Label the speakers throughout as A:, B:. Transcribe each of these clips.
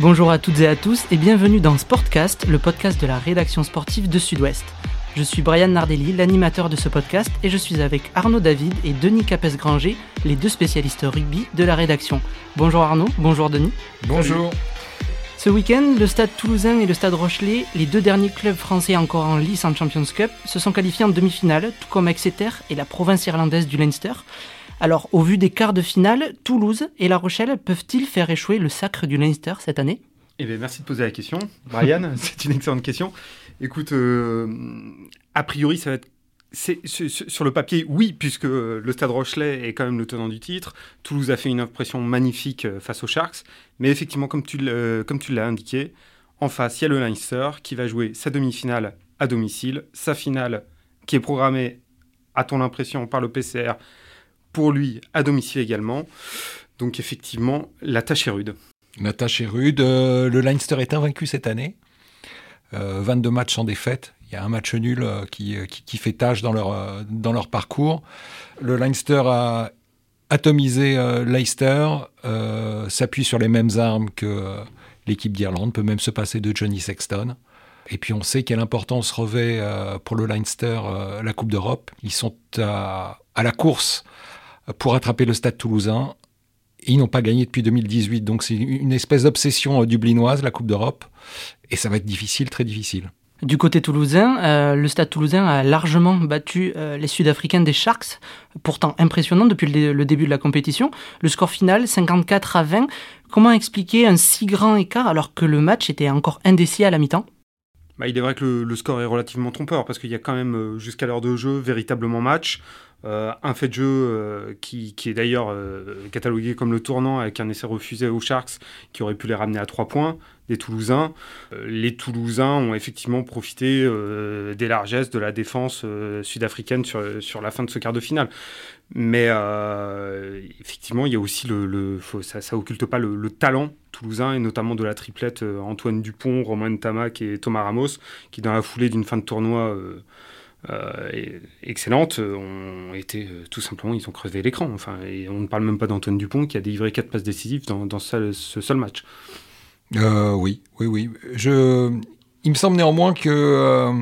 A: Bonjour à toutes et à tous et bienvenue dans Sportcast, le podcast de la rédaction sportive de Sud-Ouest. Je suis Brian Nardelli, l'animateur de ce podcast, et je suis avec Arnaud David et Denis Capes-Granger, les deux spécialistes rugby de la rédaction. Bonjour Arnaud, bonjour Denis.
B: Bonjour.
A: Ce week-end, le Stade Toulousain et le Stade Rochelet, les deux derniers clubs français encore en lice en Champions Cup, se sont qualifiés en demi-finale, tout comme Exeter et la province irlandaise du Leinster. Alors, au vu des quarts de finale, Toulouse et La Rochelle peuvent-ils faire échouer le sacre du Leinster cette année?
B: Eh bien, merci de poser la question. Brian, c'est une excellente question. Écoute, euh, a priori, ça va être sur le papier, oui, puisque le Stade Rochelet est quand même le tenant du titre. Toulouse a fait une impression magnifique euh, face aux Sharks. Mais effectivement, comme tu l'as indiqué, en face, il y a le Leinster qui va jouer sa demi-finale à domicile, sa finale qui est programmée, à ton impression, par le PCR pour lui à domicile également. Donc effectivement, la tâche est rude.
C: La tâche est rude. Euh, le Leinster est invaincu cette année. 22 euh, matchs sans défaite. Il y a un match nul euh, qui, qui, fait tâche dans leur, dans leur parcours. Le Leinster a atomisé Leicester, s'appuie sur les mêmes armes que l'équipe d'Irlande, peut même se passer de Johnny Sexton. Et puis on sait quelle importance revêt pour le Leinster la Coupe d'Europe. Ils sont à la course pour attraper le Stade toulousain. Ils n'ont pas gagné depuis 2018, donc c'est une espèce d'obsession euh, dublinoise, la Coupe d'Europe, et ça va être difficile, très difficile.
A: Du côté toulousain, euh, le Stade toulousain a largement battu euh, les Sud-Africains des Sharks, pourtant impressionnant depuis le, début de la compétition. Le score final, 54 à 20. Comment expliquer un si grand écart alors que le match était encore indécis à la mi-temps?
B: Bah, il est vrai que le, score est relativement trompeur parce qu'il y a quand même jusqu'à l'heure de jeu véritablement match. Euh, un fait de jeu euh, qui, est d'ailleurs euh, catalogué comme le tournant avec un essai refusé aux Sharks qui aurait pu les ramener à 3 points des Toulousains. les Toulousains ont effectivement profité des largesses de la défense sud-africaine sur, sur, la fin de ce quart de finale. Mais effectivement, il y a aussi le, ça, ça occulte pas le, talent toulousain et notamment de la triplette Antoine Dupont, Romain Tamac et Thomas Ramos qui dans la foulée d'une fin de tournoi euh, euh, ont été euh, tout simplement, ils ont crevé l'écran. Enfin, et on ne parle même pas d'Antoine Dupont qui a délivré quatre passes décisives dans, dans ce, seul match.
C: oui, oui, oui. Je, il me semble néanmoins que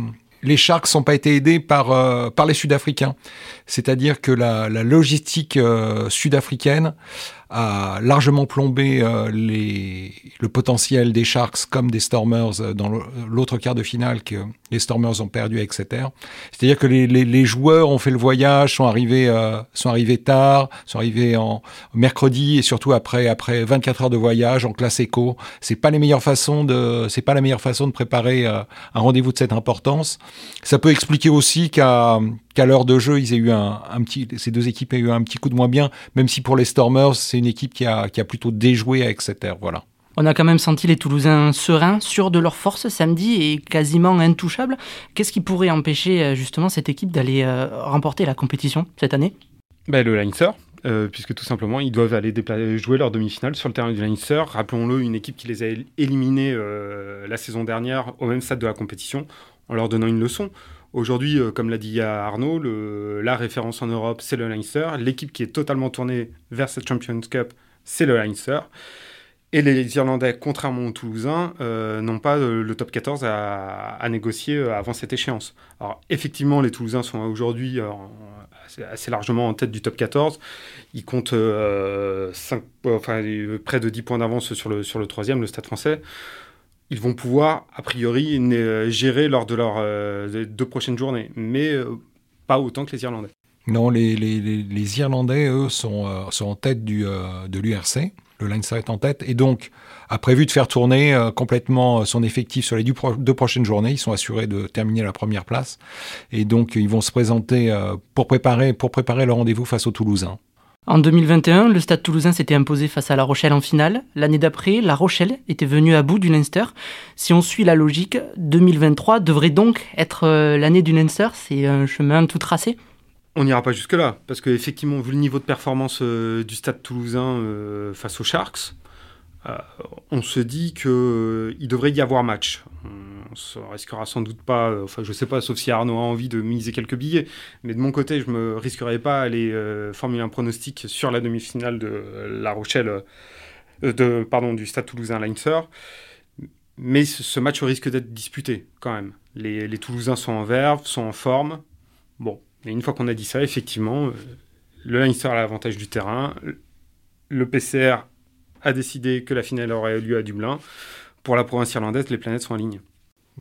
C: les Sharks n'ont pas été aidés par, par les Sud-Africains. C'est-à-dire que la, la logistique sud-africaine a largement plombé euh, les, le potentiel des Sharks comme des Stormers euh, dans l'autre quart de finale que les Stormers ont perdu Exeter. C'est-à-dire que les, les, les, joueurs ont fait le voyage, sont arrivés, euh, sont arrivés tard, sont arrivés en mercredi et surtout après, après 24 heures de voyage en classe éco. C'est pas les meilleures façons de, c'est pas la meilleure façon de préparer un rendez-vous de cette importance. Ça peut expliquer aussi qu'à qu'à l'heure de jeu, ils aient eu un, un, petit, ces deux équipes aient eu un petit coup de moins bien, même si pour les Stormers, c'est une équipe qui a, qui a plutôt déjoué avec cette ère. Voilà.
A: On a quand même senti les Toulousains sereins, sûrs de leur force samedi et quasiment intouchables. Qu'est-ce qui pourrait empêcher euh, justement cette équipe d'aller euh, remporter la compétition cette année?
B: Ben, Le Leinster, euh, puisque tout simplement ils doivent aller jouer leur demi-finale sur le terrain du Leinster. Rappelons-le, une équipe qui les a éliminés la saison dernière au même stade de la compétition en leur donnant une leçon. Aujourd'hui, euh, comme l'a dit Arnaud, la référence en Europe, c'est le Leinster. L'équipe qui est totalement tournée vers cette Champions Cup, c'est le Leinster. Et les Irlandais, contrairement aux Toulousains, euh, n'ont pas le, top 14 à, négocier euh, avant cette échéance. Alors effectivement, les Toulousains sont aujourd'hui assez, largement en tête du top 14. Ils comptent près de 10 points d'avance sur le, sur le troisième, le Stade français ils vont pouvoir, a priori, euh, gérer lors de leurs euh, deux prochaines journées, mais euh, pas autant que les Irlandais.
C: Non, les, Irlandais, eux, sont, sont en tête du, de l'URC. Le Leinster est en tête et donc a prévu de faire tourner complètement son effectif sur les deux, prochaines journées. Ils sont assurés de terminer la première place et donc ils vont se présenter pour préparer, pour le rendez-vous face aux Toulousains.
A: En 2021, le Stade toulousain s'était imposé face à La Rochelle en finale. L'année d'après, La Rochelle était venue à bout du Leinster. Si on suit la logique, 2023 devrait donc être euh, l'année du Leinster. C'est un chemin tout tracé.
B: On n'ira pas jusque-là, parce qu'effectivement, vu le niveau de performance euh, du Stade toulousain euh, face aux Sharks, on se dit qu'il devrait y avoir match on ne risquera sans doute pas, euh, enfin je sais pas, sauf si Arnaud a envie de miser quelques billets, mais de mon côté, je me risquerai pas à aller euh, formuler un pronostic sur la demi-finale de La Rochelle. pardon, du Stade Toulousain Leinster. Mais ce, match risque d'être disputé quand même. Les, Toulousains sont en verve, sont en forme. Bon, mais une fois qu'on a dit ça, effectivement, le Leinster a l'avantage du terrain. Le PCR a décidé que la finale aurait lieu à Dublin. Pour la province irlandaise, les planètes sont alignées.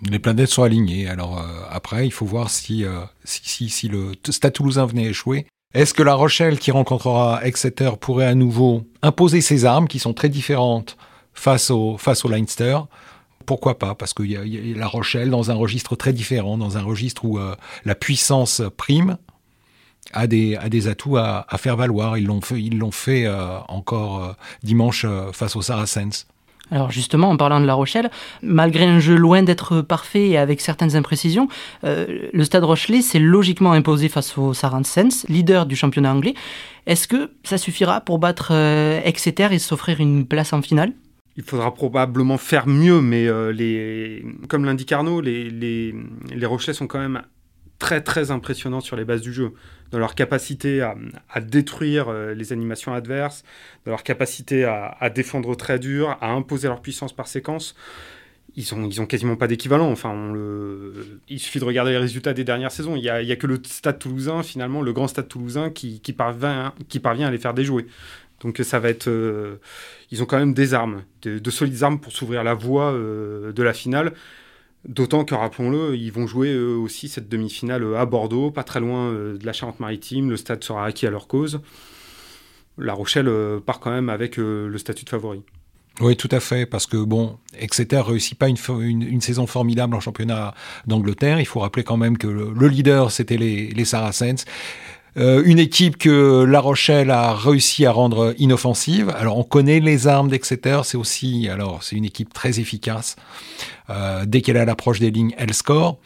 C: Les planètes sont alignées. Alors euh, après, il faut voir si, euh, si, si, le Stade Toulousain venait échouer. Est-ce que La Rochelle, qui rencontrera Exeter, pourrait à nouveau imposer ses armes, qui sont très différentes face au, face au Leinster? Pourquoi pas? Parce qu'il y, a La Rochelle dans un registre très différent, dans un registre où euh, la puissance prime, a des, a des atouts à, faire valoir. Ils l'ont fait, ils l'ont fait encore dimanche face aux Saracens.
A: Alors justement, en parlant de La Rochelle, malgré un jeu loin d'être parfait et avec certaines imprécisions, euh, le Stade Rochelet s'est logiquement imposé face au Saracens, leader du championnat anglais. Est-ce que ça suffira pour battre euh, Exeter et s'offrir une place en finale?
B: Il faudra probablement faire mieux, mais euh, les, comme l'indique Arnaud, les, les, les Rochelais sont quand même très très impressionnants sur les bases du jeu dans leur capacité à, détruire euh, les animations adverses, dans leur capacité à, défendre très dur, à imposer leur puissance par séquence. Ils ont, ils ont quasiment pas d'équivalent. Enfin, il suffit de regarder les résultats des dernières saisons. Il n'y a, a, que le Stade Toulousain, finalement, le grand Stade Toulousain, qui, qui, parvient, qui parvient à les faire déjouer. Donc ça va être, euh, ils ont quand même des armes, de, solides armes pour s'ouvrir la voie euh, de la finale. D'autant que, rappelons-le, ils vont jouer aussi cette demi-finale euh, à Bordeaux, pas très loin euh, de la Charente-Maritime. Le stade sera acquis à leur cause. La Rochelle euh, part quand même avec le statut de favori.
C: Oui, tout à fait, parce que bon, Exeter réussit pas une, saison formidable en championnat d'Angleterre. Il faut rappeler quand même que le, leader, c'était les, les Saracens. Euh, une équipe que La Rochelle a réussi à rendre inoffensive. Alors on connaît les armes d'Exeter, c'est aussi alors c'est une équipe très efficace. Euh, dès qu'elle est à l'approche des lignes, elle score.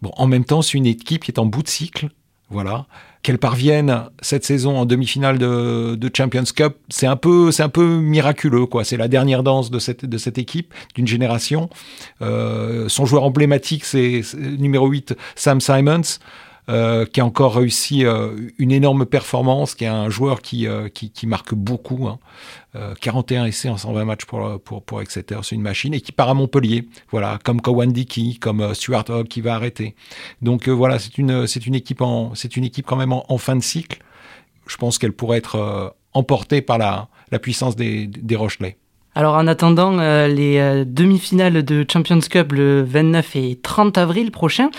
C: Bon, en même temps, c'est une équipe qui est en bout de cycle. Voilà. Qu'elle parvienne cette saison en demi-finale de, Champions Cup, c'est un peu, c'est un peu miraculeux, quoi. C'est la dernière danse de cette, de cette équipe, d'une génération. Euh, son joueur emblématique, c'est numéro 8, Sam Simons. Euh, qui a encore réussi euh, une énorme performance, qui est un joueur qui, euh, qui, qui, marque beaucoup. Hein. 41 essais en 120 matchs pour, pour, pour Exeter, c'est une machine, et qui part à Montpellier, voilà, comme Cowan Dickey, comme Stuart Hogg qui va arrêter. Donc voilà, c'est une, c'est une, équipe en, c'est une équipe quand même en, fin de cycle. Je pense qu'elle pourrait être emportée par la, la puissance des, des Rochelais.
A: Alors en attendant euh, les euh, demi-finales de Champions Cup le 29 et 30 avril prochain,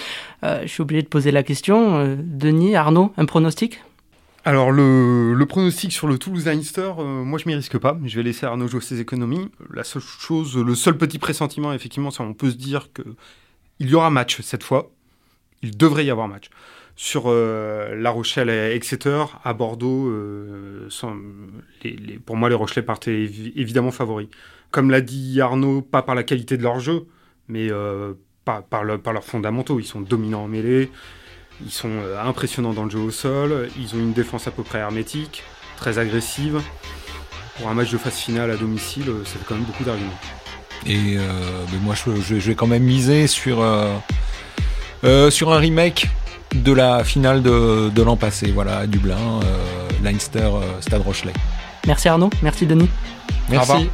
A: euh, je suis obligé de poser la question. Denis, Arnaud, un pronostic?
B: Alors le, pronostic sur le Toulouse Leinster, moi je m'y risque pas. Je vais laisser Arnaud jouer ses économies. La seule chose, le seul petit pressentiment, effectivement, c'est on peut se dire que il y aura match cette fois. Il devrait y avoir match sur euh, La Rochelle et Exeter, à Bordeaux, euh, pour moi, les Rochelais partaient évidemment favoris. Comme l'a dit Arnaud, pas par la qualité de leur jeu, mais euh, par, leurs fondamentaux. Ils sont dominants en mêlée, ils sont impressionnants dans le jeu au sol, ils ont une défense à peu près hermétique, très agressive. Pour un match de phase finale à domicile, ça fait quand même beaucoup d'arguments.
C: Et moi, je, vais quand même miser sur un remake de la finale de, l'an passé, voilà, à Dublin, euh, Leinster, euh, Stade Rochelet.
A: Merci Arnaud, merci Denis.
C: Merci.